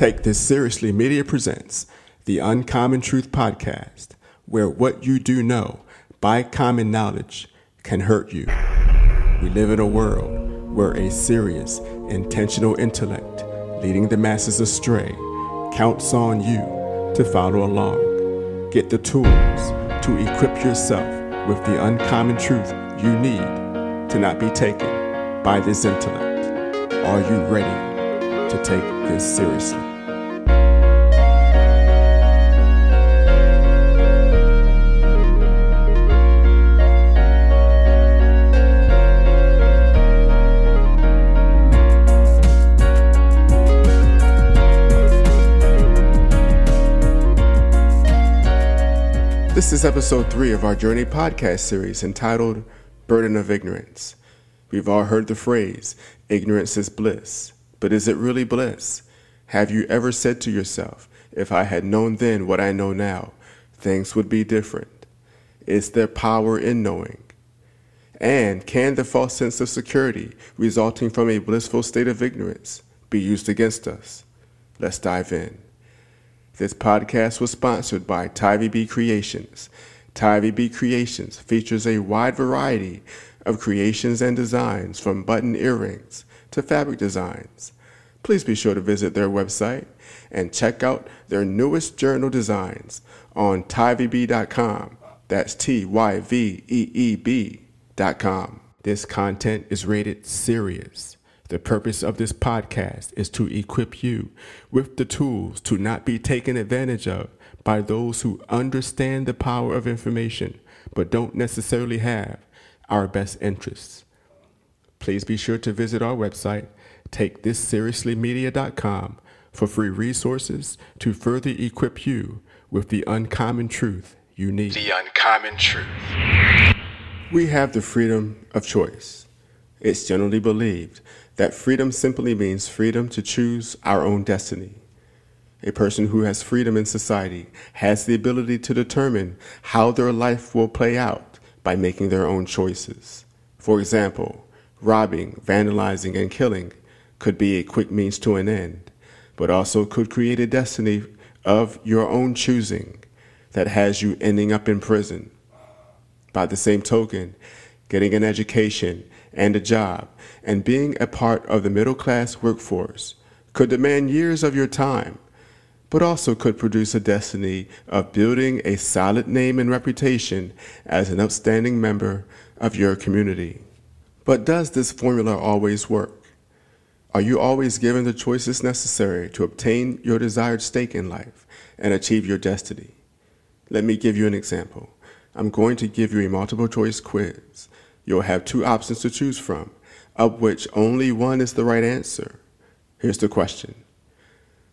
Take This Seriously Media presents the Uncommon Truth Podcast, where what you do know by common knowledge can hurt you. We live in a world where a serious, intentional intellect leading the masses astray counts on you to follow along. Get the tools to equip yourself with the uncommon truth you need to not be taken by this intellect. Are you ready to take this seriously? This is episode three of our Journey podcast series entitled Burden of Ignorance. We've all heard the phrase, ignorance is bliss. But is it really bliss? Have you ever said to yourself, if I had known then what I know now, things would be different? Is there power in knowing? And can the false sense of security resulting from a blissful state of ignorance be used against us? Let's dive in. This podcast was sponsored by Tyvee B Creations. Tyvee B Creations features a wide variety of creations and designs from button earrings to fabric designs. Please be sure to visit their website and check out their newest journal designs on tyveeb.com. That's T Y V E E B.com. This content is rated serious. The purpose of this podcast is to equip you with the tools to not be taken advantage of by those who understand the power of information but don't necessarily have our best interests. Please be sure to visit our website, takethisseriouslymedia.com, for free resources to further equip you with the uncommon truth you need. The uncommon truth. We have the freedom of choice. It's generally believed that freedom simply means freedom to choose our own destiny. A person who has freedom in society has the ability to determine how their life will play out by making their own choices. For example, robbing, vandalizing, and killing could be a quick means to an end, but also could create a destiny of your own choosing that has you ending up in prison. By the same token, getting an education and a job and being a part of the middle class workforce could demand years of your time, but also could produce a destiny of building a solid name and reputation as an upstanding member of your community. But does this formula always work? Are you always given the choices necessary to obtain your desired stake in life and achieve your destiny? Let me give you an example. I'm going to give you a multiple choice quiz. You'll have two options to choose from of which only one is the right answer. Here's the question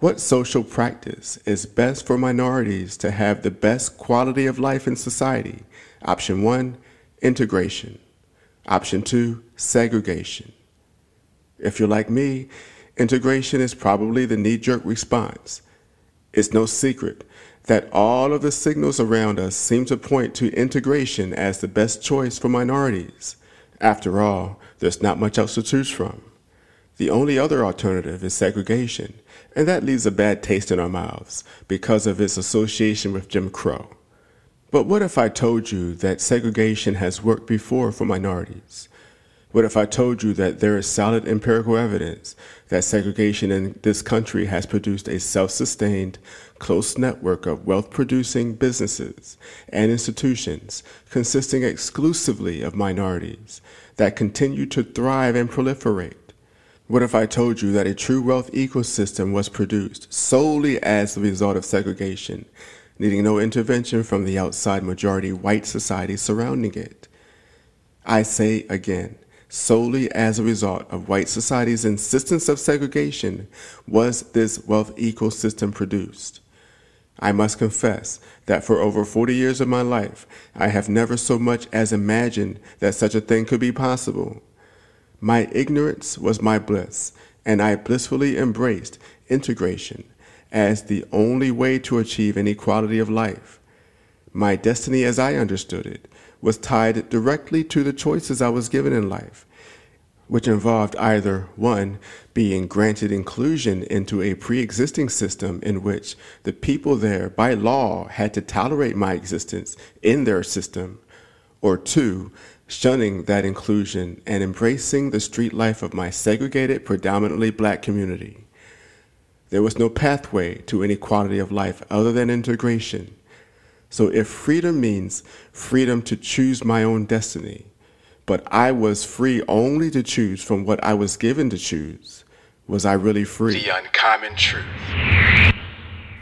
What social practice is best for minorities to have the best quality of life in society? Option one, integration. Option two, segregation. If you're like me, integration is probably the knee jerk response. It's no secret that all of the signals around us seem to point to integration as the best choice for minorities. After all, there's not much else to choose from. The only other alternative is segregation, and that leaves a bad taste in our mouths because of its association with Jim Crow. But what if I told you that segregation has worked before for minorities? What if I told you that there is solid empirical evidence that segregation in this country has produced a self sustained, close network of wealth producing businesses and institutions consisting exclusively of minorities that continue to thrive and proliferate? What if I told you that a true wealth ecosystem was produced solely as the result of segregation, needing no intervention from the outside majority white society surrounding it? I say again, solely as a result of white society's insistence of segregation was this wealth ecosystem produced. I must confess that for over 40 years of my life, I have never so much as imagined that such a thing could be possible. My ignorance was my bliss, and I blissfully embraced integration as the only way to achieve an equality of life. My destiny, as I understood it, was tied directly to the choices I was given in life. which involved either one, being granted inclusion into a pre existing system in which the people there, by law, had to tolerate my existence in their system, or two, shunning that inclusion and embracing the street life of my segregated, predominantly black community. There was no pathway to any quality of life other than integration. So if freedom means freedom to choose my own destiny, but I was free only to choose from what I was given to choose. Was I really free? The uncommon truth.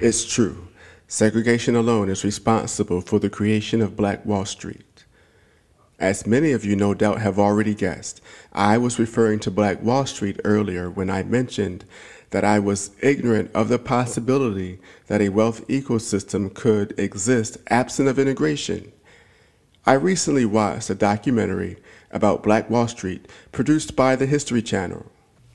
It's true. Segregation alone is responsible for the creation of Black Wall Street. As many of you no doubt have already guessed, I was referring to Black Wall Street earlier when I mentioned that I was ignorant of the possibility that a wealth ecosystem could exist absent of integration. I recently watched a documentary about Black Wall Street produced by the History Channel.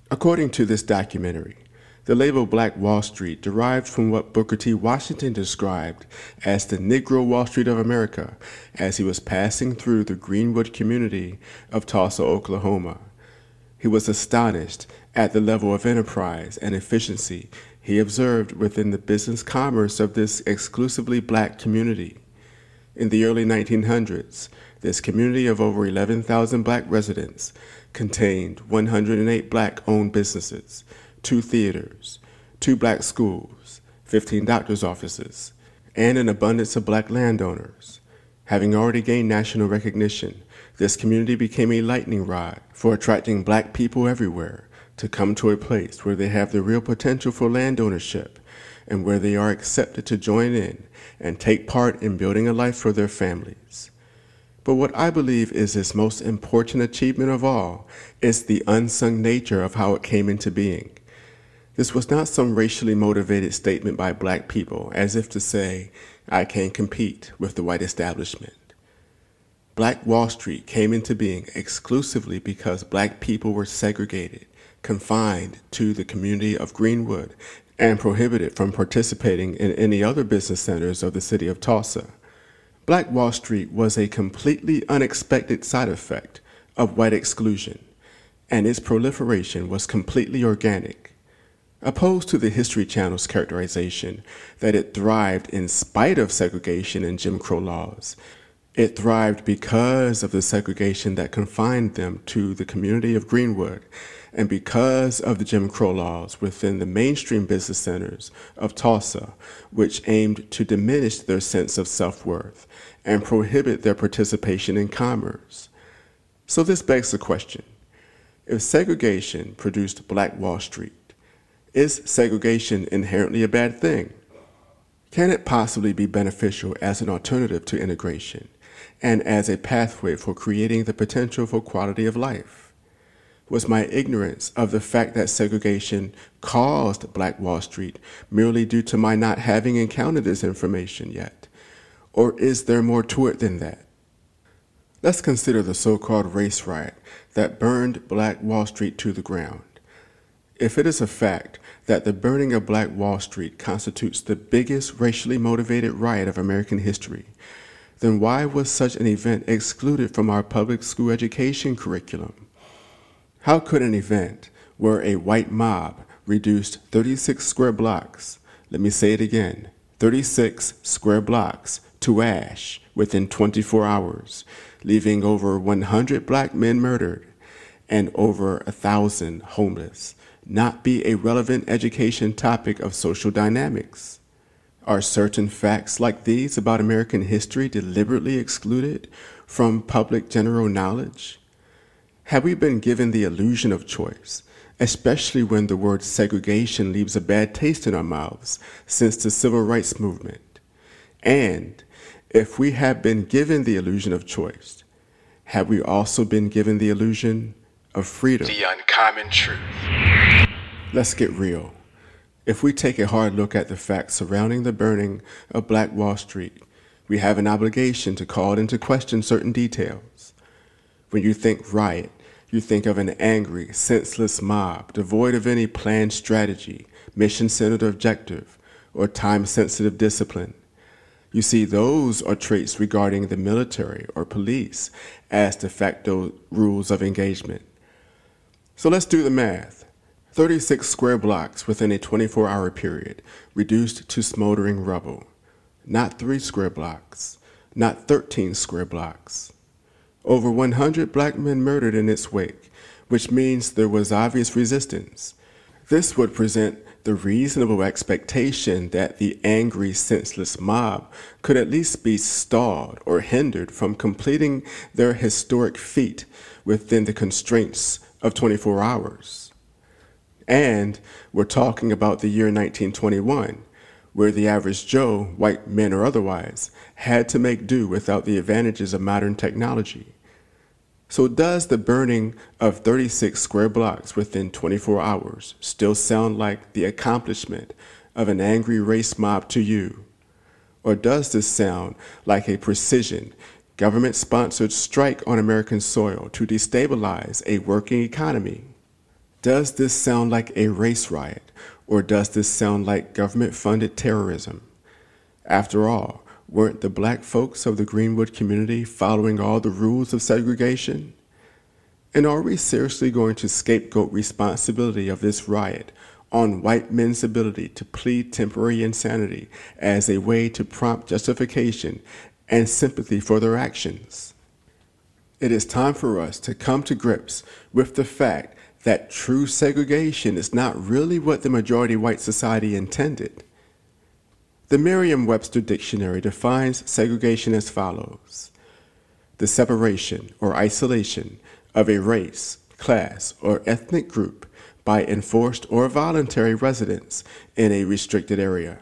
According to this documentary, the label Black Wall Street derived from what Booker T. Washington described as the Negro Wall Street of America as he was passing through the Greenwood community of Tulsa, Oklahoma. He was astonished at the level of enterprise and efficiency he observed within the business commerce of this exclusively black community. In the early 1900s, this community of over 11,000 black residents contained 108 black owned businesses, two theaters, two black schools, 15 doctor's offices, and an abundance of black landowners. Having already gained national recognition, this community became a lightning rod for attracting black people everywhere to come to a place where they have the real potential for land ownership and where they are accepted to join in and take part in building a life for their families. But what I believe is its most important achievement of all is the unsung nature of how it came into being. This was not some racially motivated statement by black people, as if to say, I can't compete with the white establishment. Black Wall Street came into being exclusively because black people were segregated, confined to the community of Greenwood, and prohibited from participating in any other business centers of the city of Tulsa. Black Wall Street was a completely unexpected side effect of white exclusion, and its proliferation was completely organic. Opposed to the History Channel's characterization that it thrived in spite of segregation and Jim Crow laws, it thrived because of the segregation that confined them to the community of Greenwood and because of the Jim Crow laws within the mainstream business centers of Tulsa, which aimed to diminish their sense of self worth and prohibit their participation in commerce. So this begs the question if segregation produced Black Wall Street, is segregation inherently a bad thing? Can it possibly be beneficial as an alternative to integration and as a pathway for creating the potential for quality of life? Was my ignorance of the fact that segregation caused Black Wall Street merely due to my not having encountered this information yet? Or is there more to it than that? Let's consider the so called race riot that burned Black Wall Street to the ground. If it is a fact that the burning of Black Wall Street constitutes the biggest racially motivated riot of American history, then why was such an event excluded from our public school education curriculum? How could an event where a white mob reduced 36 square blocks, let me say it again, 36 square blocks to ash within 24 hours, leaving over 100 black men murdered and over a thousand homeless, not be a relevant education topic of social dynamics? Are certain facts like these about American history deliberately excluded from public general knowledge? Have we been given the illusion of choice, especially when the word segregation leaves a bad taste in our mouths since the civil rights movement? And if we have been given the illusion of choice, have we also been given the illusion of freedom? The uncommon truth. Let's get real. If we take a hard look at the facts surrounding the burning of Black Wall Street, we have an obligation to call into question certain details. When you think riot, you think of an angry, senseless mob devoid of any planned strategy, mission centered objective, or time sensitive discipline. You see, those are traits regarding the military or police as de facto rules of engagement. So let's do the math. 36 square blocks within a 24 hour period, reduced to smoldering rubble. Not 3 square blocks, not 13 square blocks. Over 100 black men murdered in its wake, which means there was obvious resistance. This would present the reasonable expectation that the angry, senseless mob could at least be stalled or hindered from completing their historic feat within the constraints of 24 hours. And we're talking about the year 1921, where the average Joe, white men or otherwise, had to make do without the advantages of modern technology. So, does the burning of 36 square blocks within 24 hours still sound like the accomplishment of an angry race mob to you? Or does this sound like a precision, government sponsored strike on American soil to destabilize a working economy? Does this sound like a race riot, or does this sound like government funded terrorism? After all, weren't the black folks of the Greenwood community following all the rules of segregation? And are we seriously going to scapegoat responsibility of this riot on white men's ability to plead temporary insanity as a way to prompt justification and sympathy for their actions? It is time for us to come to grips with the fact that true segregation is not really what the majority white society intended. The Merriam Webster Dictionary defines segregation as follows the separation or isolation of a race, class, or ethnic group by enforced or voluntary residence in a restricted area.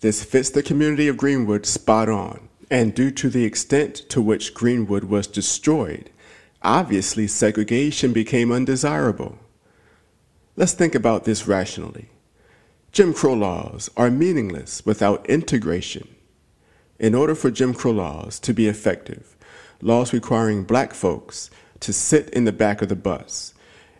This fits the community of Greenwood spot on, and due to the extent to which Greenwood was destroyed, obviously segregation became undesirable. Let's think about this rationally. Jim Crow laws are meaningless without integration. In order for Jim Crow laws to be effective, laws requiring black folks to sit in the back of the bus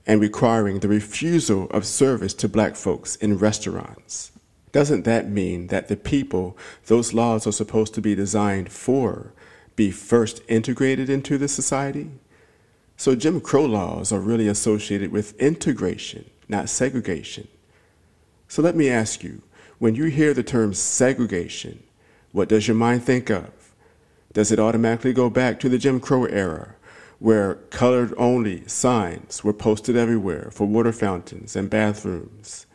and requiring the refusal of service to black folks in restaurants. Doesn't that mean that the people those laws are supposed to be designed for be first integrated into the society? So Jim Crow laws are really associated with integration, not segregation. So let me ask you, when you hear the term segregation, what does your mind think of? Does it automatically go back to the Jim Crow era, where colored only signs were posted everywhere for water fountains and bathrooms?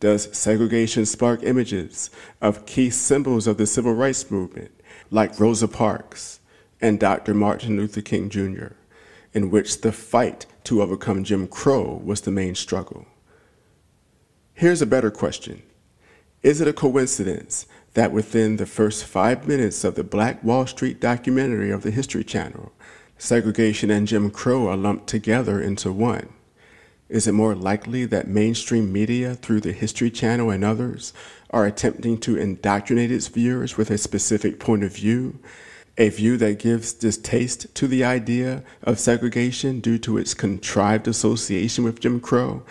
Does segregation spark images of key symbols of the civil rights movement, like Rosa Parks and Dr. Martin Luther King Jr.? in which the fight to overcome Jim Crow was the main struggle. Here's a better question Is it a coincidence that within the first five minutes of the Black Wall Street documentary of the History Channel, segregation and Jim Crow are lumped together into one? Is it more likely that mainstream media, through the History Channel and others, are attempting to indoctrinate its viewers with a specific point of view a view that gives distaste to the idea of segregation due to its contrived association with Jim Crow,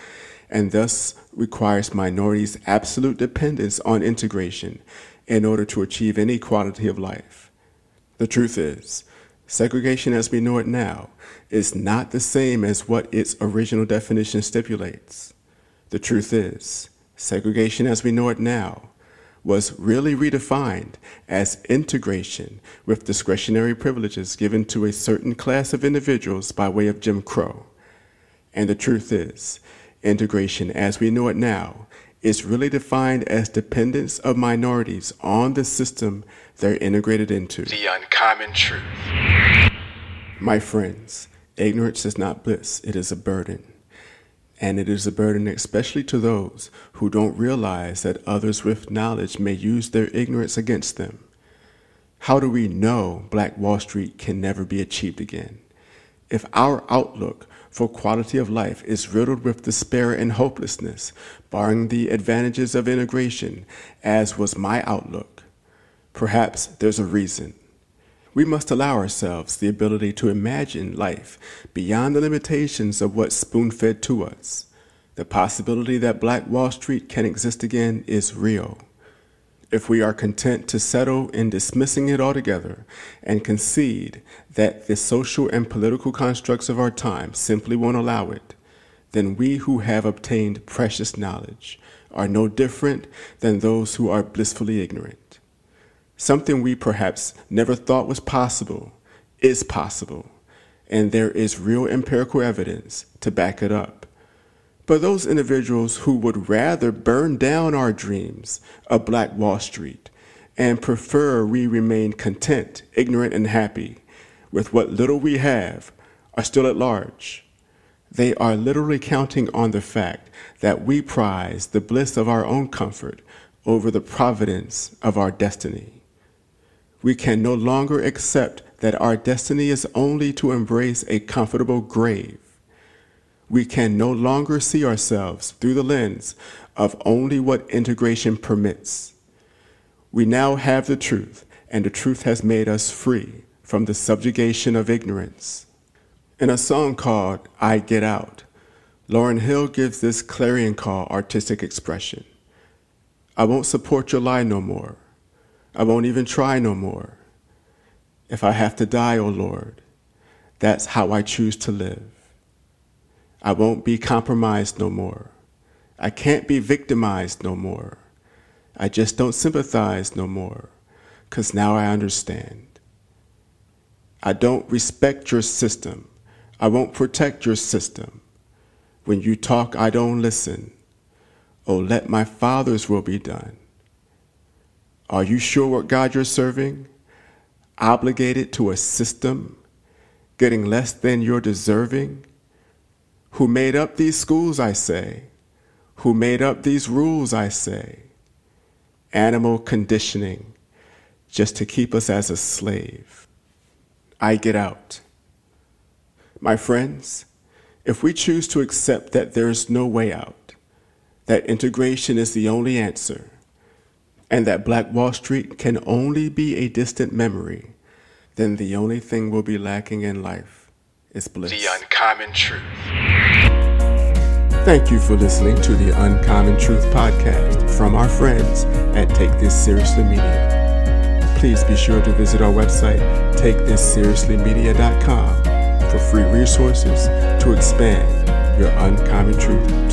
and thus requires minorities' absolute dependence on integration in order to achieve any quality of life. The truth is, segregation as we know it now is not the same as what its original definition stipulates. The truth is, segregation as we know it now was really redefined as integration with discretionary privileges given to a certain class of individuals by way of Jim Crow. And the truth is, integration as we know it now is really defined as dependence of minorities on the system they're integrated into. The uncommon truth. My friends, ignorance is not bliss, it is a burden. And it is a burden especially to those who don't realize that others with knowledge may use their ignorance against them. How do we know Black Wall Street can never be achieved again? If our outlook for quality of life is riddled with despair and hopelessness, barring the advantages of integration, as was my outlook, perhaps there's a reason we must allow ourselves the ability to imagine life beyond the limitations of what's spoon fed to us. The possibility that Black Wall Street can exist again is real. If we are content to settle in dismissing it altogether and concede that the social and political constructs of our time simply won't allow it, then we who have obtained precious knowledge are no different than those who are blissfully ignorant. Something we perhaps never thought was possible is possible, and there is real empirical evidence to back it up. But those individuals who would rather burn down our dreams of Black Wall Street and prefer we remain content, ignorant, and happy with what little we have are still at large. They are literally counting on the fact that we prize the bliss of our own comfort over the providence of our destiny. We can no longer accept that our destiny is only to embrace a comfortable grave. We can no longer see ourselves through the lens of only what integration permits. We now have the truth, and the truth has made us free from the subjugation of ignorance. In a song called I Get Out, Lauryn Hill gives this clarion call artistic expression. I won't support your lie no more. I won't even try no more. If I have to die, O oh Lord, that's how I choose to live. I won't be compromised no more. I can't be victimized no more. I just don't sympathize no more, 'cause now I understand. I don't respect your system. I won't protect your system. When you talk, I don't listen. Oh, let my Father's will be done. Are you sure what God you're serving? Obligated to a system, getting less than you're deserving? Who made up these schools, I say? Who made up these rules, I say? Animal conditioning, just to keep us as a slave. I get out. My friends, if we choose to accept that there is no way out, that integration is the only answer, and that Black Wall Street can only be a distant memory, then the only thing we'll be lacking in life is bliss. The Uncommon Truth. Thank you for listening to the Uncommon Truth podcast from our friends at Take This Seriously Media. Please be sure to visit our website, takethisseriouslymedia.com for free resources to expand your Uncommon Truth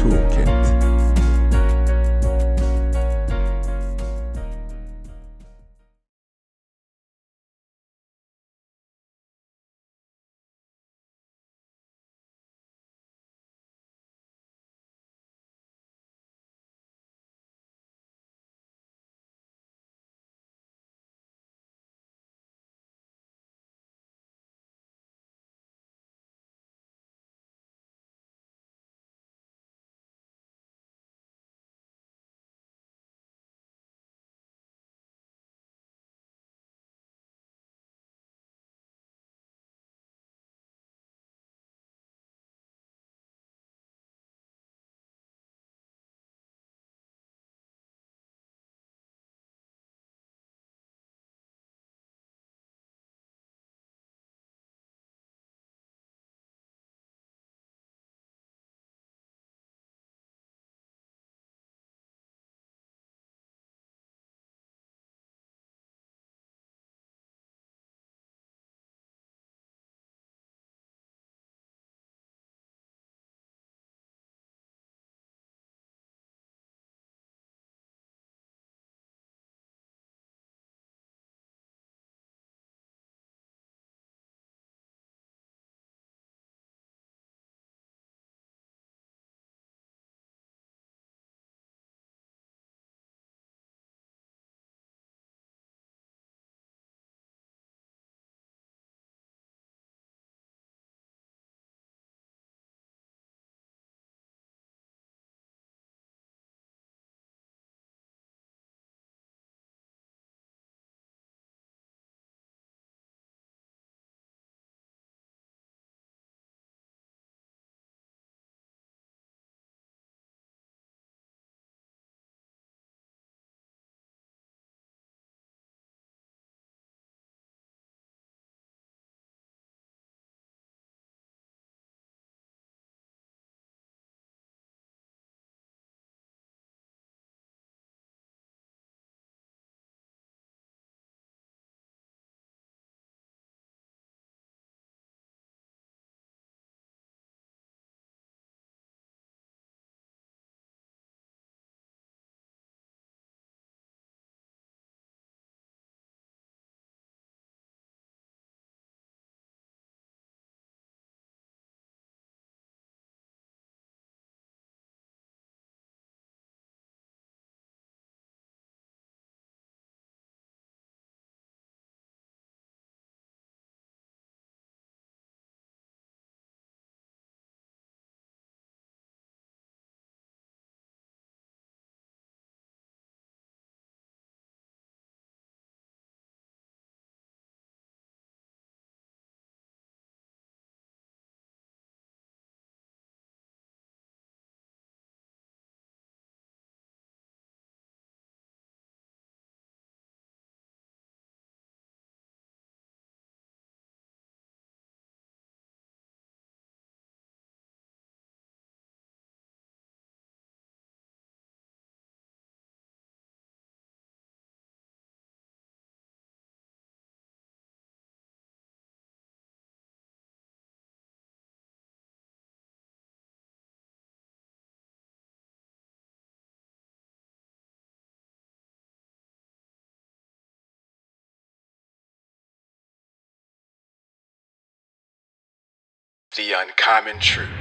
The uncommon truth.